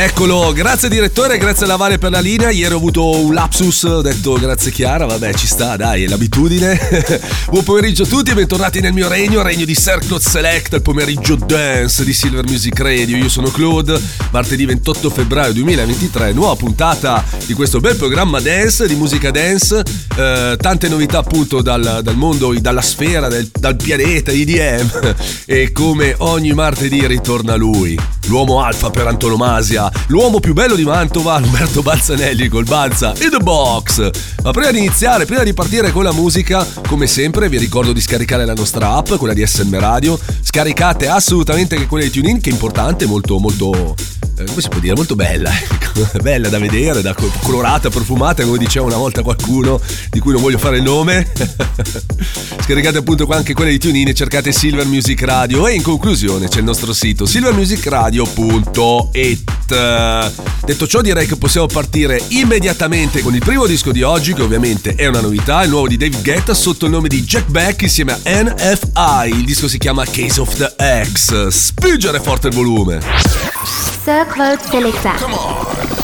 Eccolo, grazie direttore, grazie a Lavare per la linea. Ieri ho avuto un lapsus, ho detto grazie Chiara, vabbè ci sta, dai, è l'abitudine. Buon pomeriggio a tutti e bentornati nel mio regno, regno di Sir Claude Select, il pomeriggio dance di Silver Music Radio. Io sono Claude, martedì 28 febbraio 2023, nuova puntata di questo bel programma dance, di musica dance. Eh, tante novità appunto dal, dal mondo, dalla sfera, del, dal pianeta IDM. E come ogni martedì ritorna lui, l'uomo alfa per antonomasia l'uomo più bello di Mantova, Alberto Balzanelli col Balza in the box. Ma prima di iniziare, prima di partire con la musica, come sempre vi ricordo di scaricare la nostra app, quella di SM Radio. Scaricate assolutamente anche quella di TuneIn che è importante, molto molto eh, come si può dire, molto bella, ecco. bella da vedere, da colorata, profumata, come diceva una volta qualcuno di cui non voglio fare il nome. Scaricate appunto anche quella di TuneIn e cercate Silver Music Radio e in conclusione c'è il nostro sito silvermusicradio.it. Detto ciò direi che possiamo partire immediatamente con il primo disco di oggi che ovviamente è una novità, il nuovo di David Guetta sotto il nome di Jack Beck insieme a NFI. Il disco si chiama Case of the X. Spingere forte il volume. Sir Claude Selecta. It's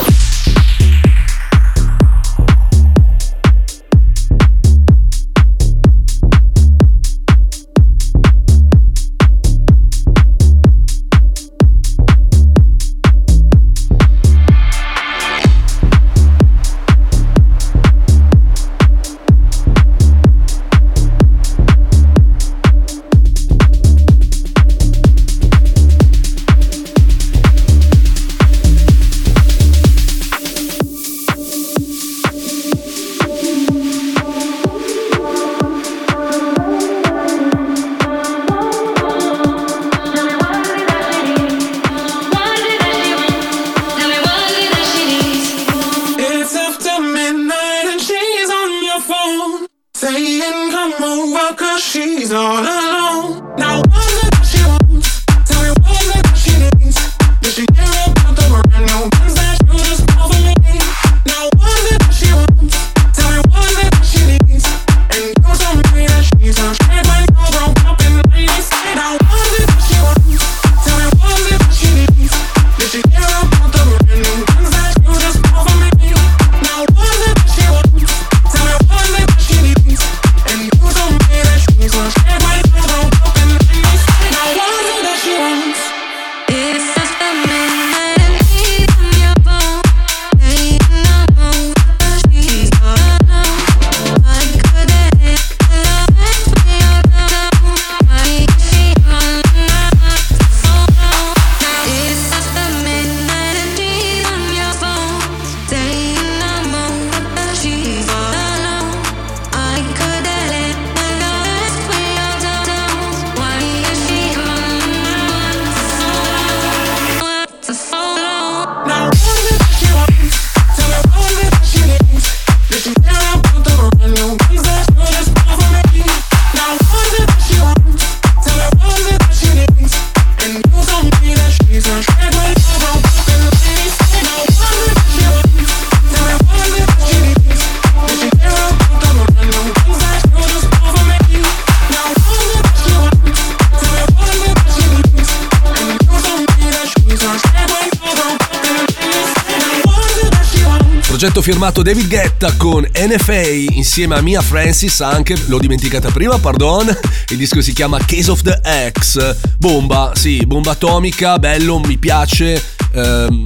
firmato David Guetta con NFA insieme a Mia Francis anche, l'ho dimenticata prima, pardon. Il disco si chiama Case of the X. Bomba, sì, bomba atomica, bello, mi piace. Ehm,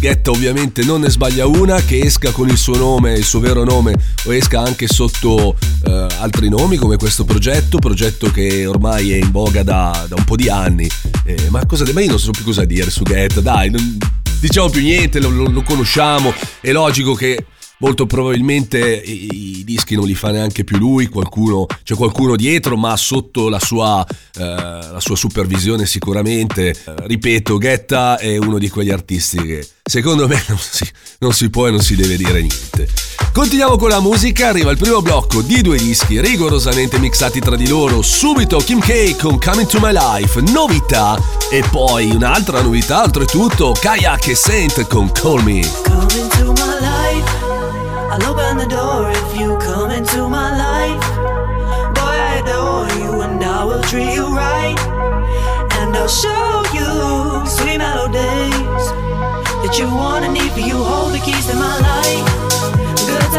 Guetta ovviamente non ne sbaglia una, che esca con il suo nome, il suo vero nome, o esca anche sotto eh, altri nomi come questo progetto, progetto che ormai è in voga da, da un po' di anni. Eh, ma cosa, ma io non so più cosa dire su Guetta, dai, non, diciamo più niente, lo, lo- lo conosciamo, è logico che molto probabilmente i, i dischi non li fa neanche più lui, qualcuno, c'è qualcuno dietro, ma sotto la sua, eh, la sua supervisione sicuramente. Eh, ripeto, Guetta è uno di quegli artisti che secondo me non si, non si può e non si deve dire niente. Continuiamo con la musica, arriva il primo blocco di due dischi rigorosamente mixati tra di loro, subito Kim K con Coming to My Life, novità, e poi un'altra novità, oltretutto Kayak e Saint con Call Me. I'll open the door if you come into my life. Boy, I adore you and I will treat you right. And I'll show you sweet melodies that you want need for you. Hold the keys to my life.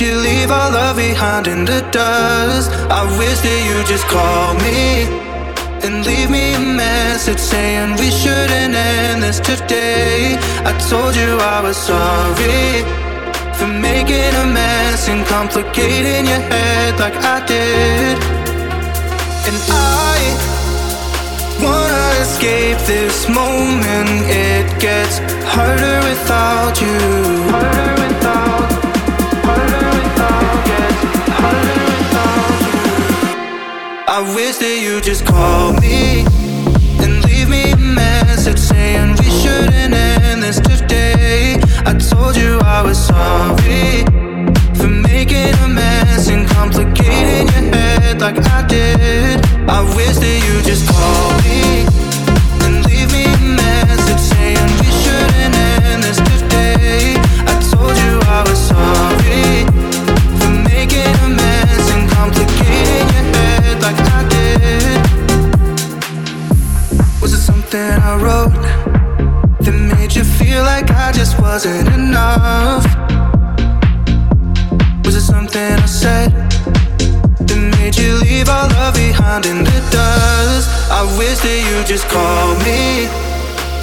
made you leave all love behind in the dust? I wish that you just call me and leave me a message saying we shouldn't end this today. I told you I was sorry for making a mess and complicating your head like I did. And I wanna escape this moment. It gets harder just call me just call me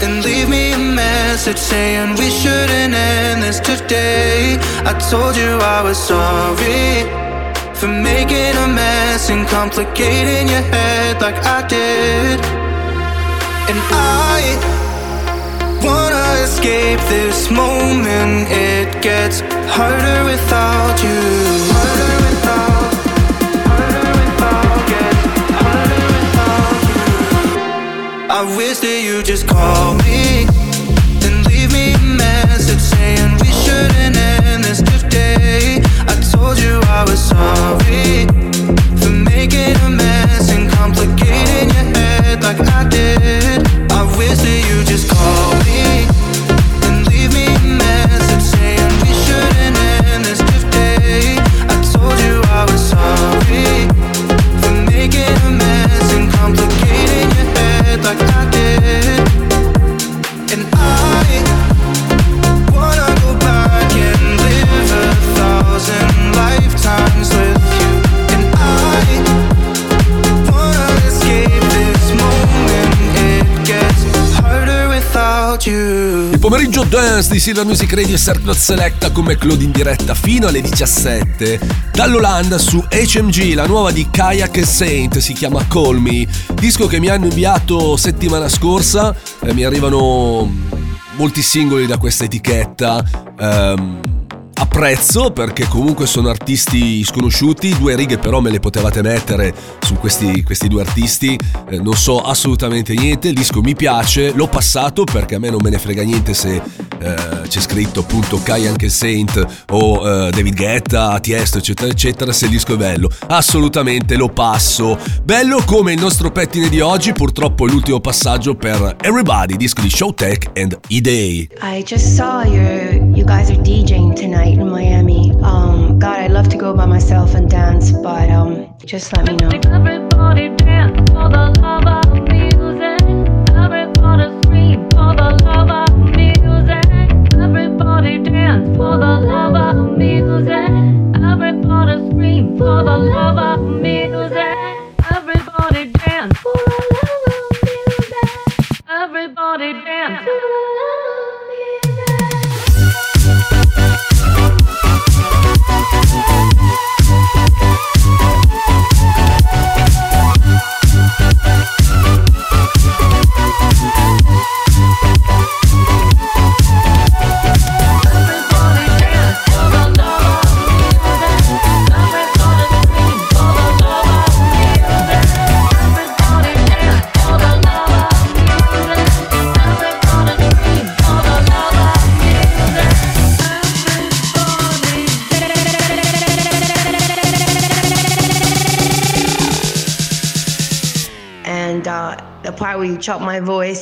and leave me a message saying we shouldn't end this today. I told you I was sorry for making a mess and complicating your head like I did. And I wanna escape this moment. It gets harder without you. Harder I wish that you just call me. Dance di Silver Music Radio e Circle Selecta come Claude in diretta fino alle 17 dall'Olanda su HMG, la nuova di Kayak Saint, si chiama Call Me, disco che mi hanno inviato settimana scorsa, eh, mi arrivano molti singoli da questa etichetta. ehm, apprezzo perché comunque sono artisti sconosciuti, due righe però me le potevate mettere su questi, questi due artisti, Eh, non so assolutamente niente, il disco mi piace, l'ho passato perché a me non me ne frega niente se eh, c'è scritto appunto Kai anche Saint o eh, David Guetta, Tiesto eccetera eccetera, se il disco è bello, assolutamente lo passo. Bello come il nostro pettine di oggi, purtroppo è l'ultimo passaggio per Everybody, disco di Showtech and E-Day. I just saw your you guys are DJing tonight in Miami. Um, God, I'd love to go by myself and dance, but um, just let me know.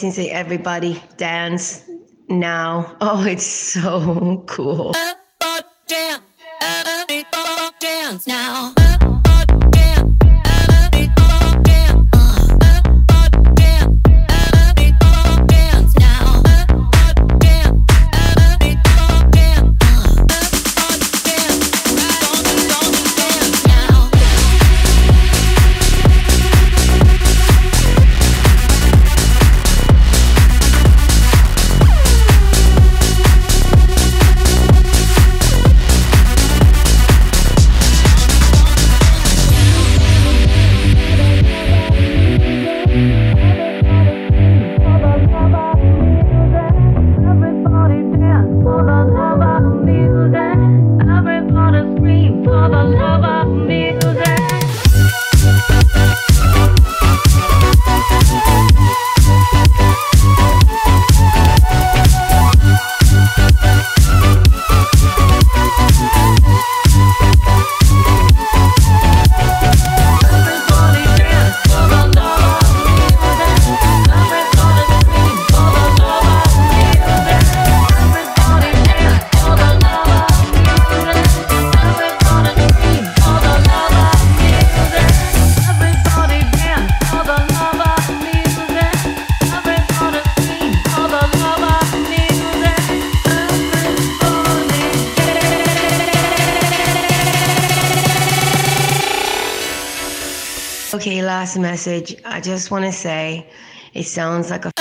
My voice and say, "Everybody dance now." Oh, it's so cool. Dance now. I just want to say, it sounds like a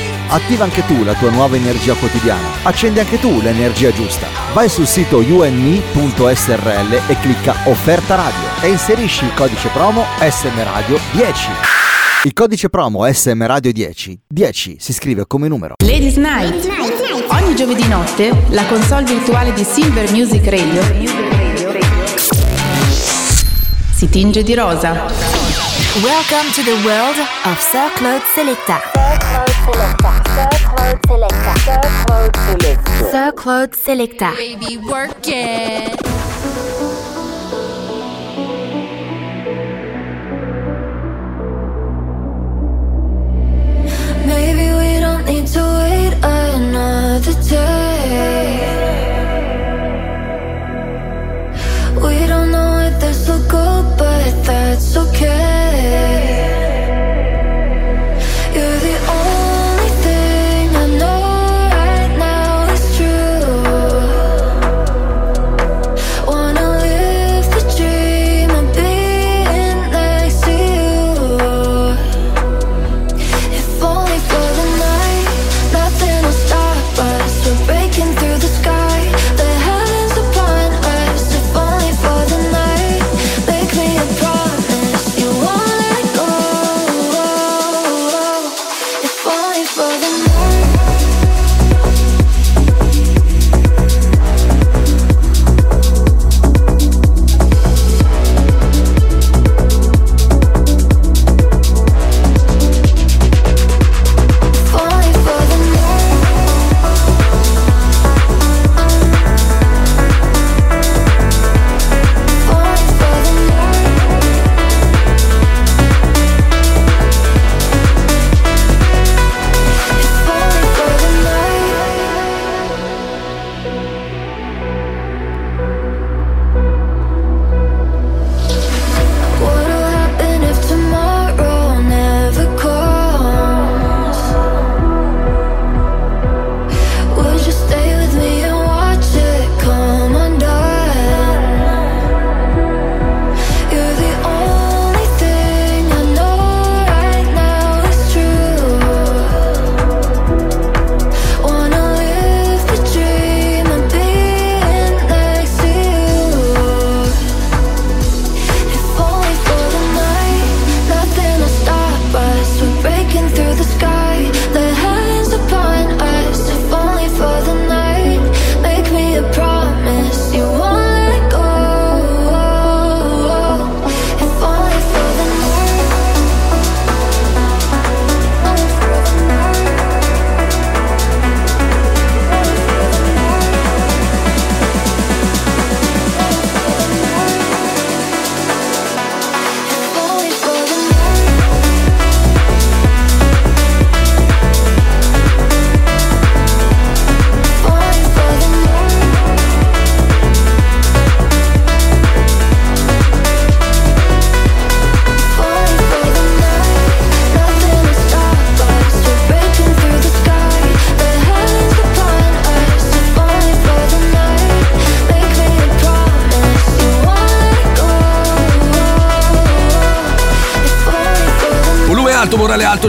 Attiva anche tu la tua nuova energia quotidiana. Accendi anche tu l'energia giusta. Vai sul sito youndme.srl e clicca Offerta Radio e inserisci il codice promo SM Radio 10. Il codice promo SM Radio 10, 10 si scrive come numero. Ladies Night. Ogni giovedì notte la console virtuale di Silver Music Radio si tinge di rosa. Welcome to the world of Sir Claude Selecta. Sir Claude Selecta. Baby, work it.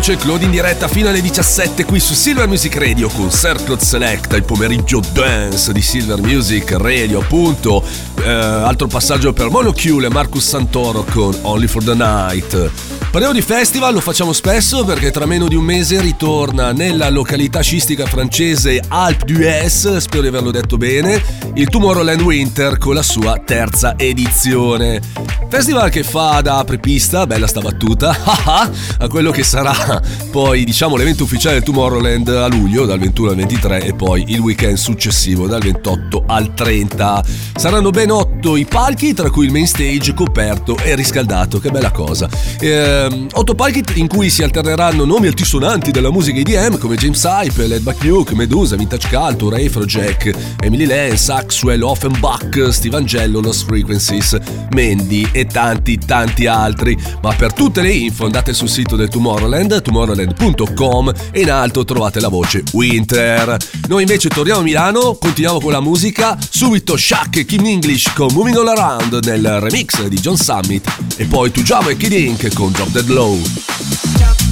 Alto, c'è Claude in diretta fino alle 17 qui su Silver Music Radio con Sir Claude Select, il pomeriggio dance di Silver Music Radio, appunto. Eh, altro passaggio per Monocule e Marcus Santoro con Only for the Night. Parliamo di festival, lo facciamo spesso perché tra meno di un mese ritorna nella località scistica francese Alpe d'Huez, spero di averlo detto bene, il Tomorrowland Winter con la sua terza edizione. Festival che fa da apripista, bella sta battuta, a quello che sarà poi diciamo l'evento ufficiale del Tomorrowland a luglio dal 21 al 23 e poi il weekend successivo dal 28 al 30. Saranno ben otto i palchi tra cui il main stage coperto e riscaldato, che bella cosa. Ehm, otto palchi in cui si alterneranno nomi altisonanti della musica EDM come James Hype, Led Luke, Medusa, Vintage Culture, Afrojack, Emily Lance, Axwell, Offenbach, Steve Angelo, Lost Frequencies, Mandy e tanti tanti altri. Ma per tutte le info andate sul sito del Tomorrowland, tomorrowland.com e in alto trovate la voce Winter. Noi invece torniamo a Milano, continuiamo con la musica, subito Shaq e Kim English con Moving All Around nel remix di John Summit e poi Tujamo e Kid Ink con Drop Dead Low.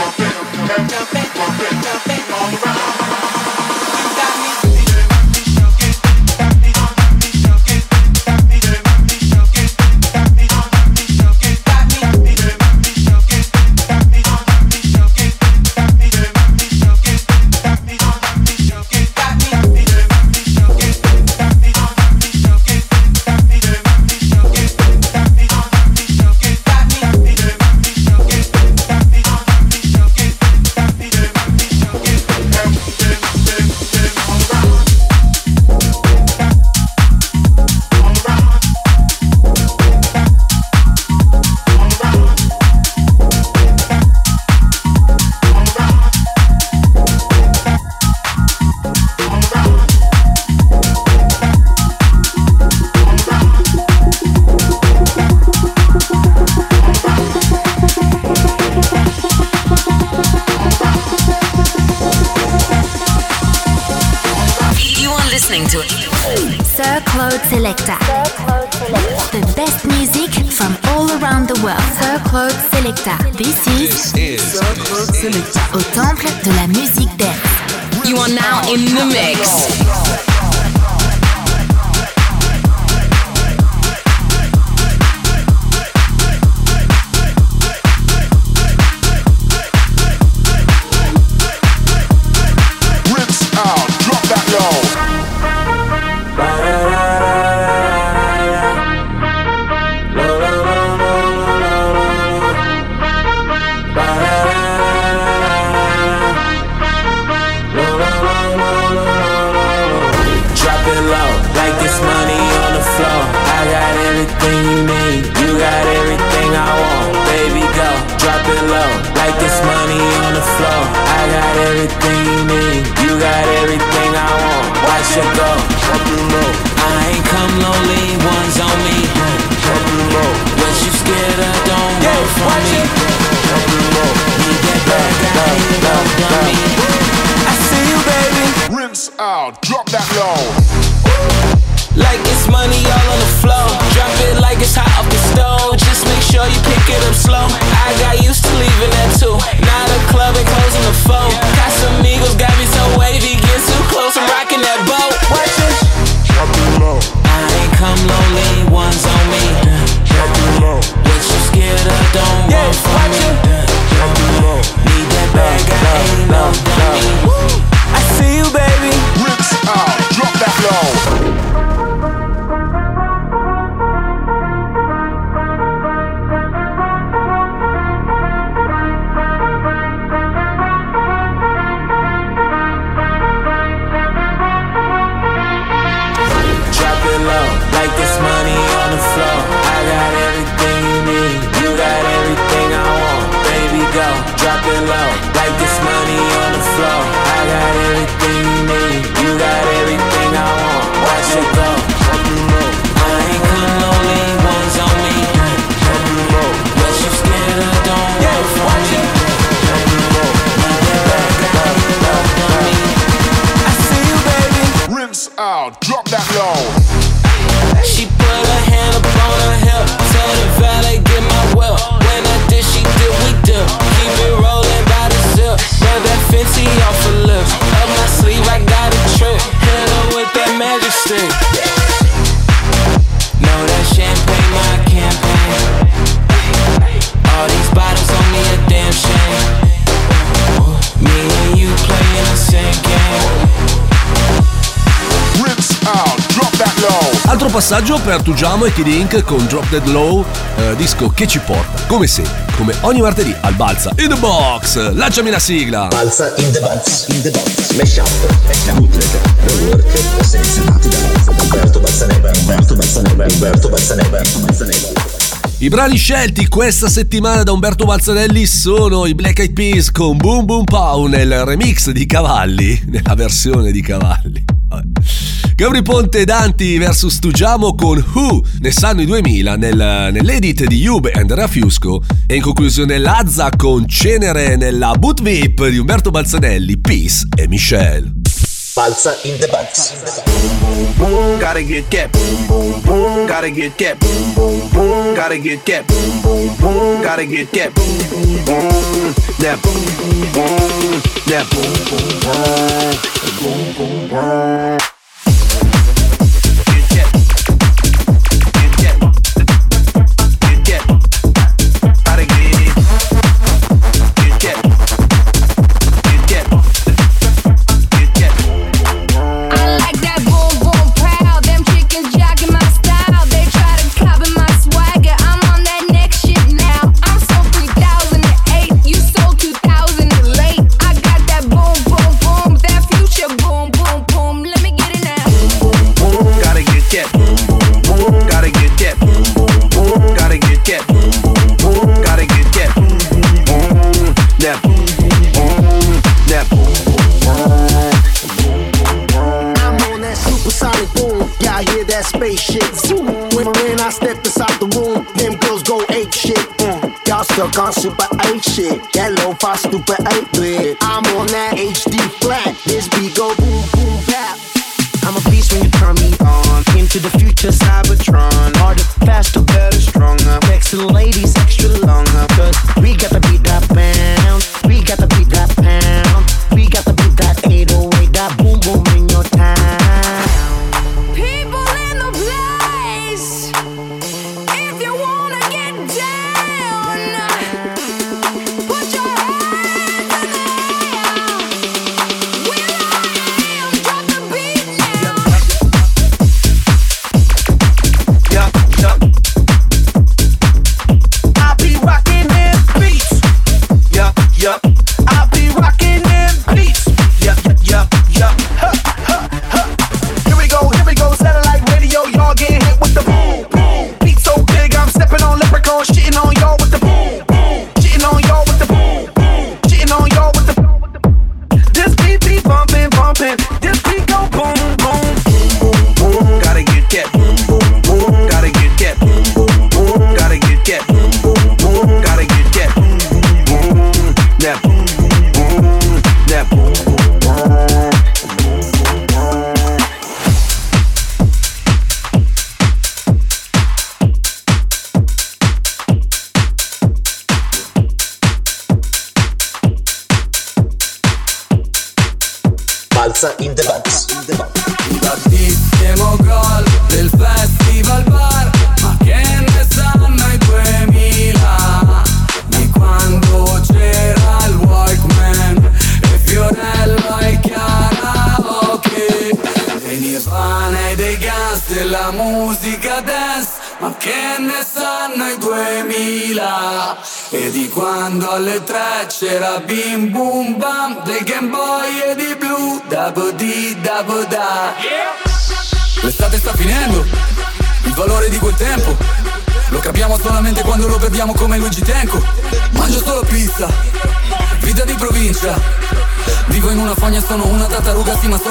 And bumping and jumping, passaggio per Tugiamo e Kid Inc. con Drop Dead Low, eh, disco che ci porta, come sempre, come ogni martedì, al Balza in the Box. Lanciami la sigla! Balza in the Box, in the Box, Mesh Up, Bootleg, Rework, selezionati da Alberto Balzaneva, Alberto Balzaneva, Alberto Balzaneva, Balzaneva. I brani scelti questa settimana da Umberto Balzanelli sono i Black Eyed Peas con Boom Boom Pow nel remix di Cavalli, nella versione di Cavalli. Gabri Ponte Danti vs Stugiamo con Who ne sanno i 2000 nel, nell'edit di Yube and Rafusco e in conclusione Lazza con Cenere nella boot VIP di Umberto Balzanelli, Peace e Michelle. Balza in the box. Gotta get get. Gotta get get. Gotta get cap. Gotta get get. That boom boom. That boom boom. Boom.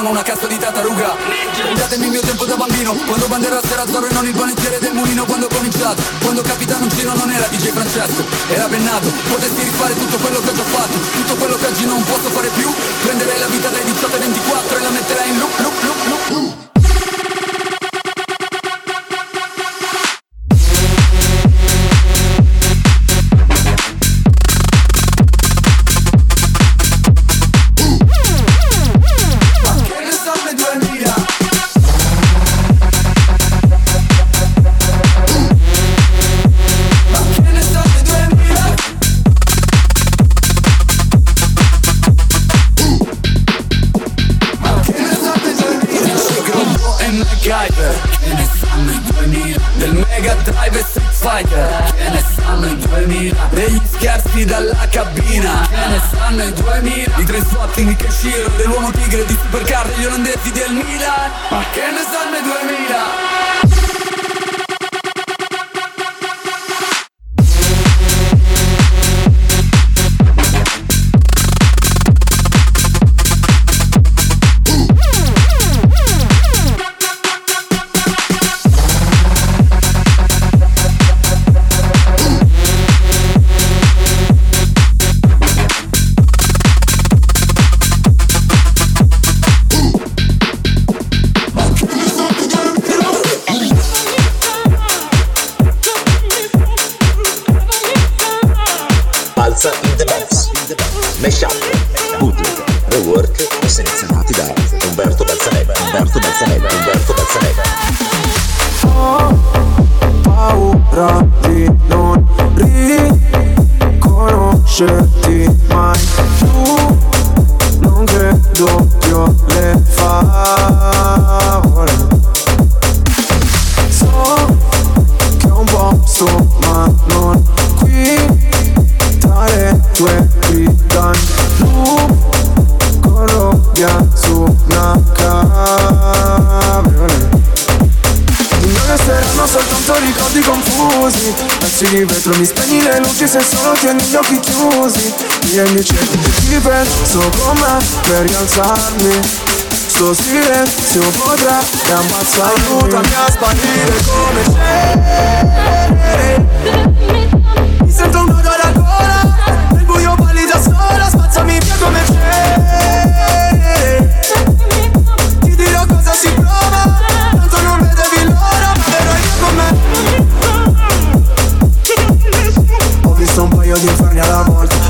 Sono una cazzo di tartaruga. Datemi il mio tempo da bambino, quando banderasse era Zorro e non il banettiere del mulino Quando ho cominciato, quando capitano Gino non era DJ Francesco, era Bennato Potessi rifare tutto quello che ho già fatto, tutto quello che oggi non posso fare più Prenderei la vita dai 18 ai 24 e la metterei in loop, loop, loop, loop, loop the box. Mashup, bootleg, rework selezionati da Umberto Balzaneva. Umberto Balzaneva. Umberto Balzaneva. Ho paura di non riconoscerti mai più Non credo più alle favole So che ho un posto ma non qui Tra grida in loop Corro via su una cabriolet non resteranno soltanto ricordi confusi. Pezzi di vetro mi spegni le luci se solo tieni gli occhi chiusi. Vieni cerco ti penso con me per rialzarmi. Sto silenzio potrebbe ammazzarmi Aiutami a sparire come c'è. Mi sento un nodo alla da sola Spazzami via come c'è Ti dirò cosa si prova Tanto non vedevi l'ora verrai con me. Ho visto un paio di inferni alla volta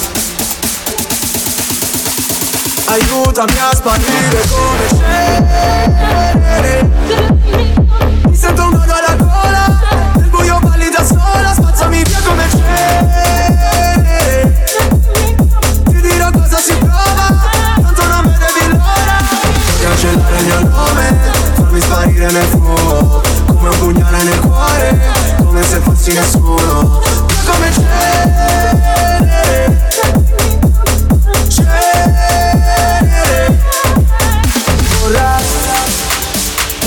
Aiutami a sparire come c'è. Mi sento un nodo alla gola Nel buio balli da sola Spazzami via come c'è. Ti dirò cosa si prova Tanto non vedevi l'ora Cancellare il mio nome Farmi sparire nel fuoco Come un pugnale nel cuore Come se fossi nessuno come c'è. Vorrei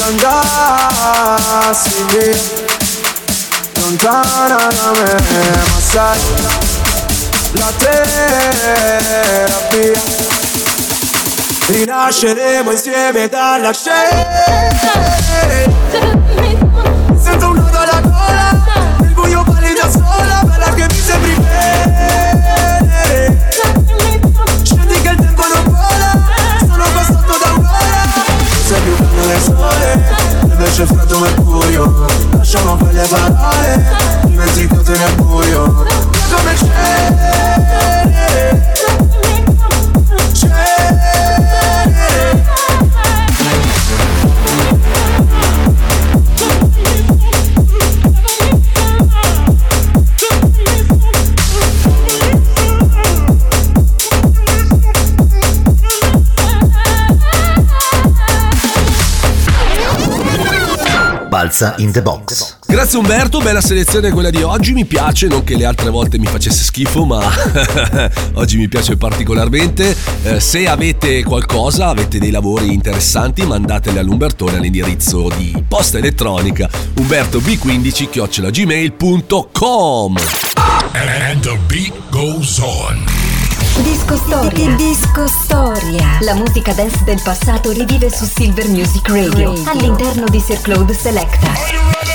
andassi via. Lontana da me Ma sai La terapia Rinasceremo insieme dalla cenere Senza un nodo alla gola Nel buio balli da sola Bella che mi sembri venere Scendi che il tempo non vola Sono passato da un'ora Del sole Invece freddo mercurio Lasciamo poi le parole Dimenticate nel buio Come cenere Balza in the box. Grazie Umberto, bella selezione quella di oggi, mi piace, non che le altre volte mi facesse schifo, ma oggi mi piace particolarmente. Eh, se avete qualcosa, avete dei lavori interessanti, mandateli all'Umbertone all'indirizzo di posta elettronica umbertob15-gmail.com And the beat goes on. Disco Storia. Disco Storia. La musica dance del passato rivive su Silver Music Radio all'interno di Sir Claude Selecta.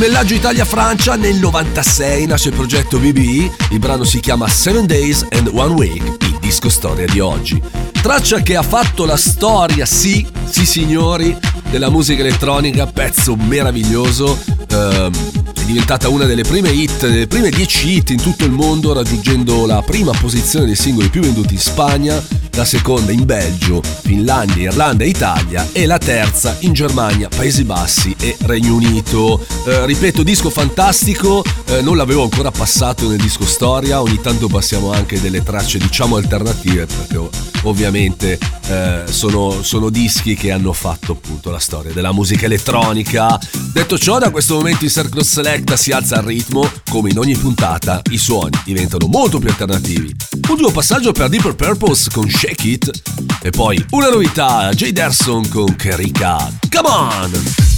Gemellaggio Italia-Francia nel 96 nasce il progetto BB, il brano si chiama Seven Days and One Week, il disco storia di oggi. Traccia che ha fatto la storia, sì, sì signori, della musica elettronica, pezzo meraviglioso, ehm, è diventata una delle prime hit, delle prime 10 hit in tutto il mondo, raggiungendo la prima posizione dei singoli più venduti in Spagna, la seconda in Belgio, Finlandia, Irlanda e Italia e la terza in Germania, Paesi Bassi e Regno Unito. Eh, ripeto, disco fantastico, eh, non l'avevo ancora passato nel disco storia, ogni tanto passiamo anche delle tracce diciamo alternative perché ov- ovviamente eh, sono, sono dischi che hanno fatto appunto la storia della musica elettronica. Detto ciò, da questo momento in Circle Selecta si alza il ritmo, come in ogni puntata i suoni diventano molto più alternativi. Duo passaggio per Deeper Purpose con Shake It. E poi una novità, Jay Derson con Kerika. Come on!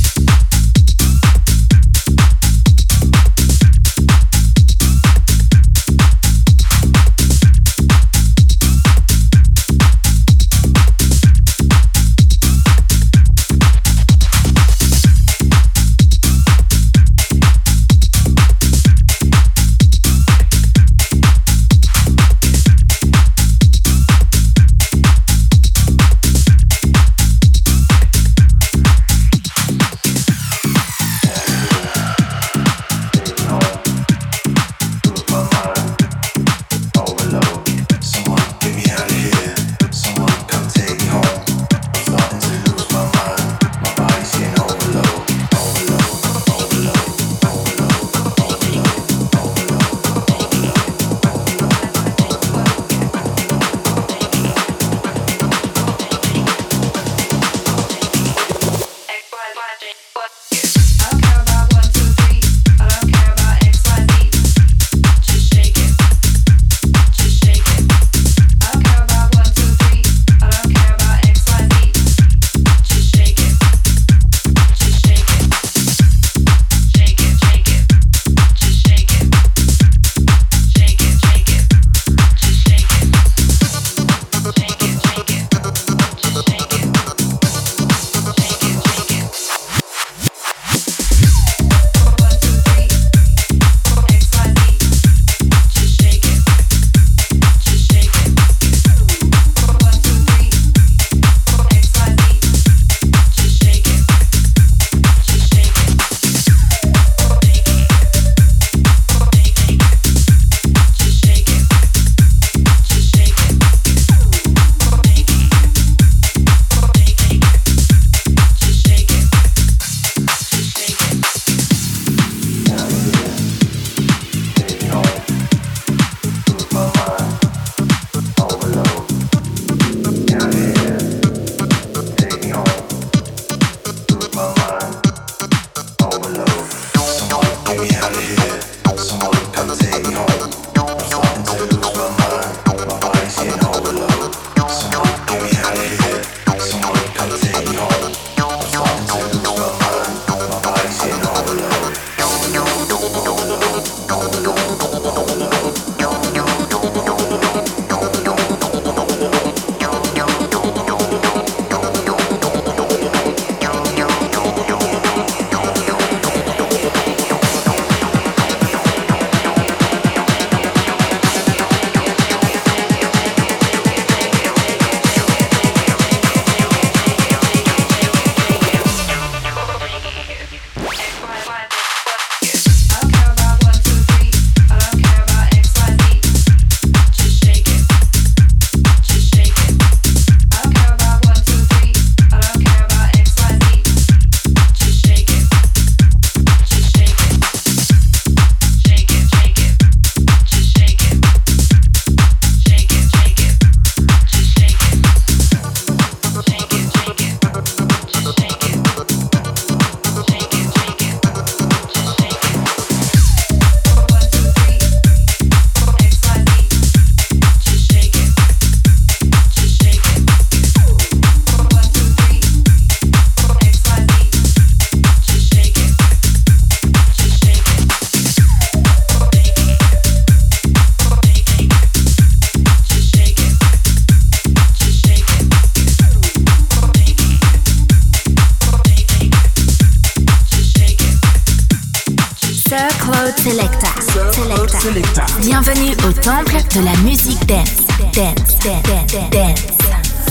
Claude Selecta. Selecta. Bienvenue au temple de la musique dance. Dance, dance, dance, dance.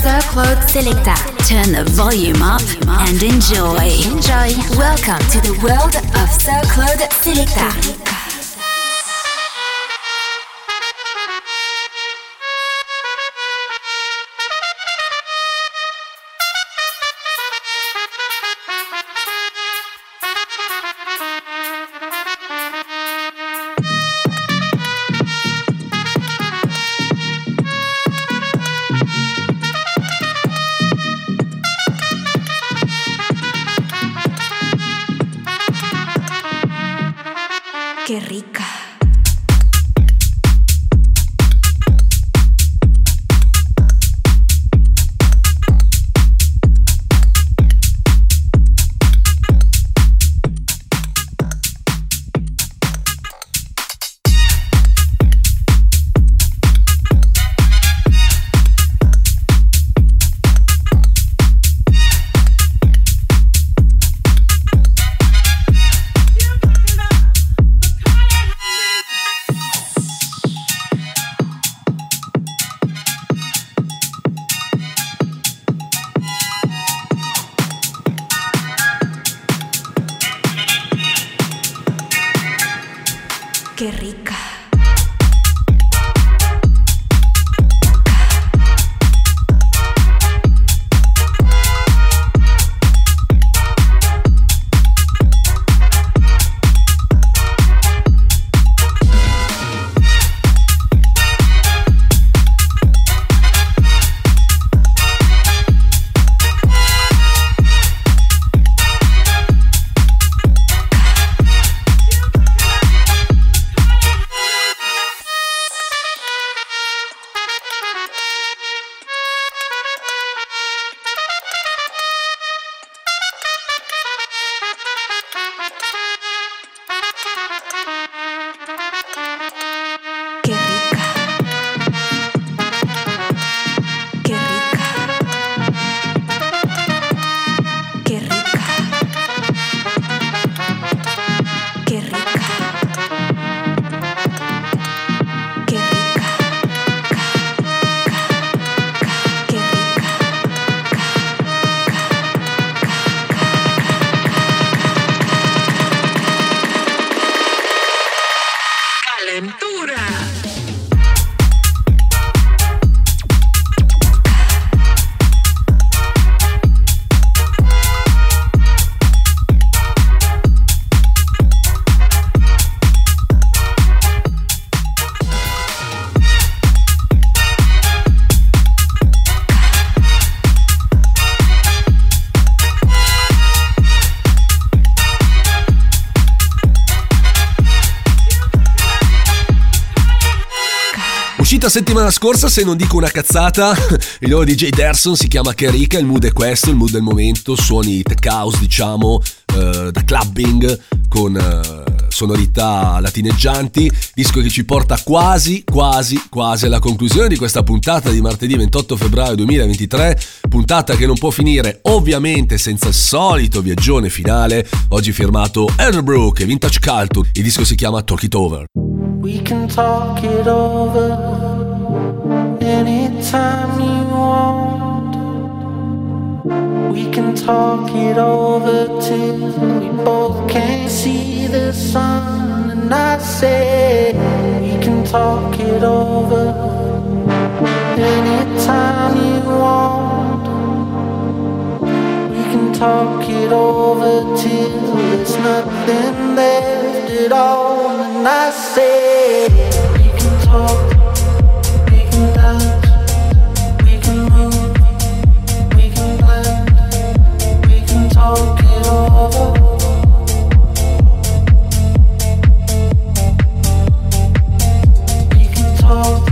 Sir Claude Selecta. Turn the volume up and enjoy. Enjoy. Welcome to the world of Sir Claude Selecta. Uscita settimana scorsa, se non dico una cazzata, il loro DJ Derson si chiama Kerika, il mood è questo, il mood del momento, suoni tech house diciamo, eh, da clubbing con eh, sonorità latineggianti, disco che ci porta quasi, quasi, quasi alla conclusione di questa puntata di martedì 28 febbraio 2023, puntata che non può finire ovviamente senza il solito viaggione finale, oggi firmato Elderbrook e Vintage Culture, il disco si chiama Talk It Over. We can talk it over anytime you want. We can talk it over till we both can't see the sun. And I say we can talk it over anytime you want. We can talk it over till there's nothing left at all. And I say we can talk, talk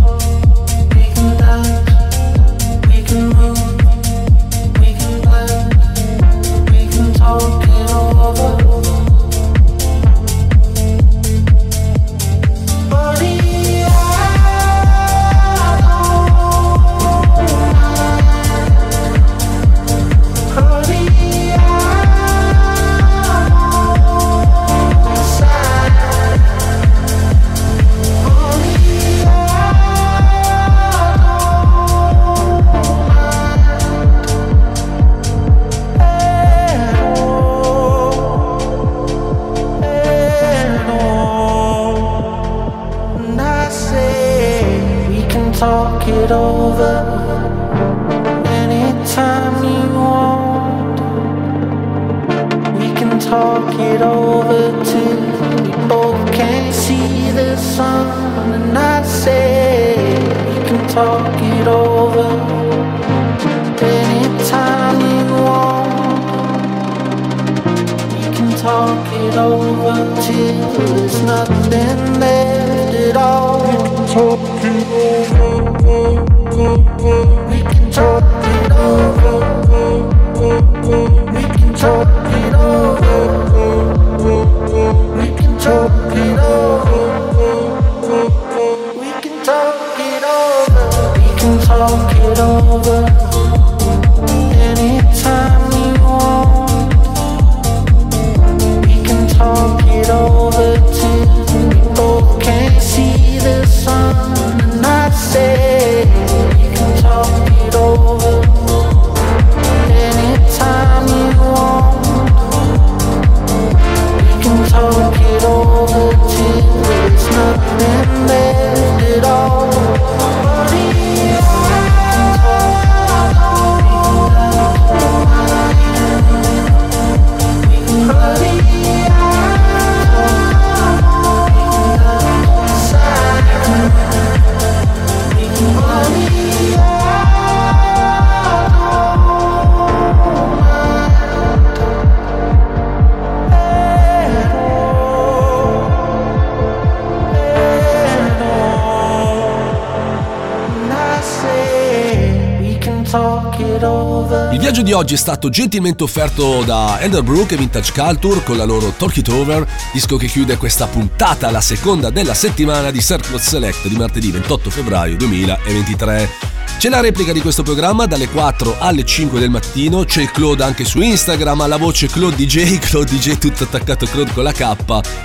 di oggi è stato gentilmente offerto da Elderbrook e Vintage Culture con la loro Talk It Over, disco che chiude questa puntata, la seconda della settimana di Circle Select di martedì 28 febbraio 2023. C'è la replica di questo programma dalle 4 alle 5 del mattino, c'è il Claude anche su Instagram, ha la voce Claude DJ, Claude DJ tutto attaccato Claude con la K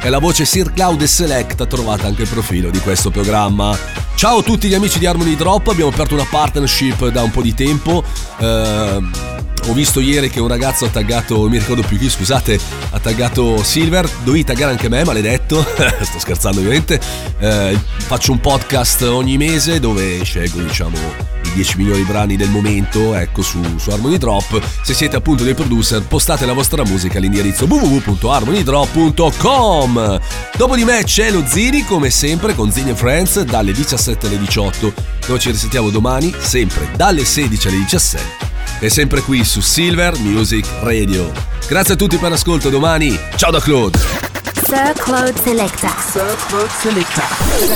e la voce Sir Cloud e Select trovate anche il profilo di questo programma. Ciao a tutti gli amici di Harmony Drop, abbiamo aperto una partnership da un po' di tempo. Ehm, ho visto ieri che un ragazzo ha taggato, non mi ricordo più chi, scusate, ha taggato Silver, dovevi taggare anche me, maledetto, sto scherzando ovviamente, Eh, faccio un podcast ogni mese dove scelgo diciamo i 10 migliori brani del momento, ecco, su, su Harmony Drop, se siete appunto dei producer postate la vostra musica all'indirizzo www.harmonydrop.com Dopo di me c'è lo Zini come sempre con Zini Friends dalle 17 alle 18, noi ci risentiamo domani sempre dalle 16 alle 17 e sempre qui su Silver Music Radio. Grazie a tutti per l'ascolto domani. Ciao da Claude. Sir Claude Selecta.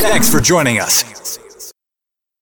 Thanks for joining us.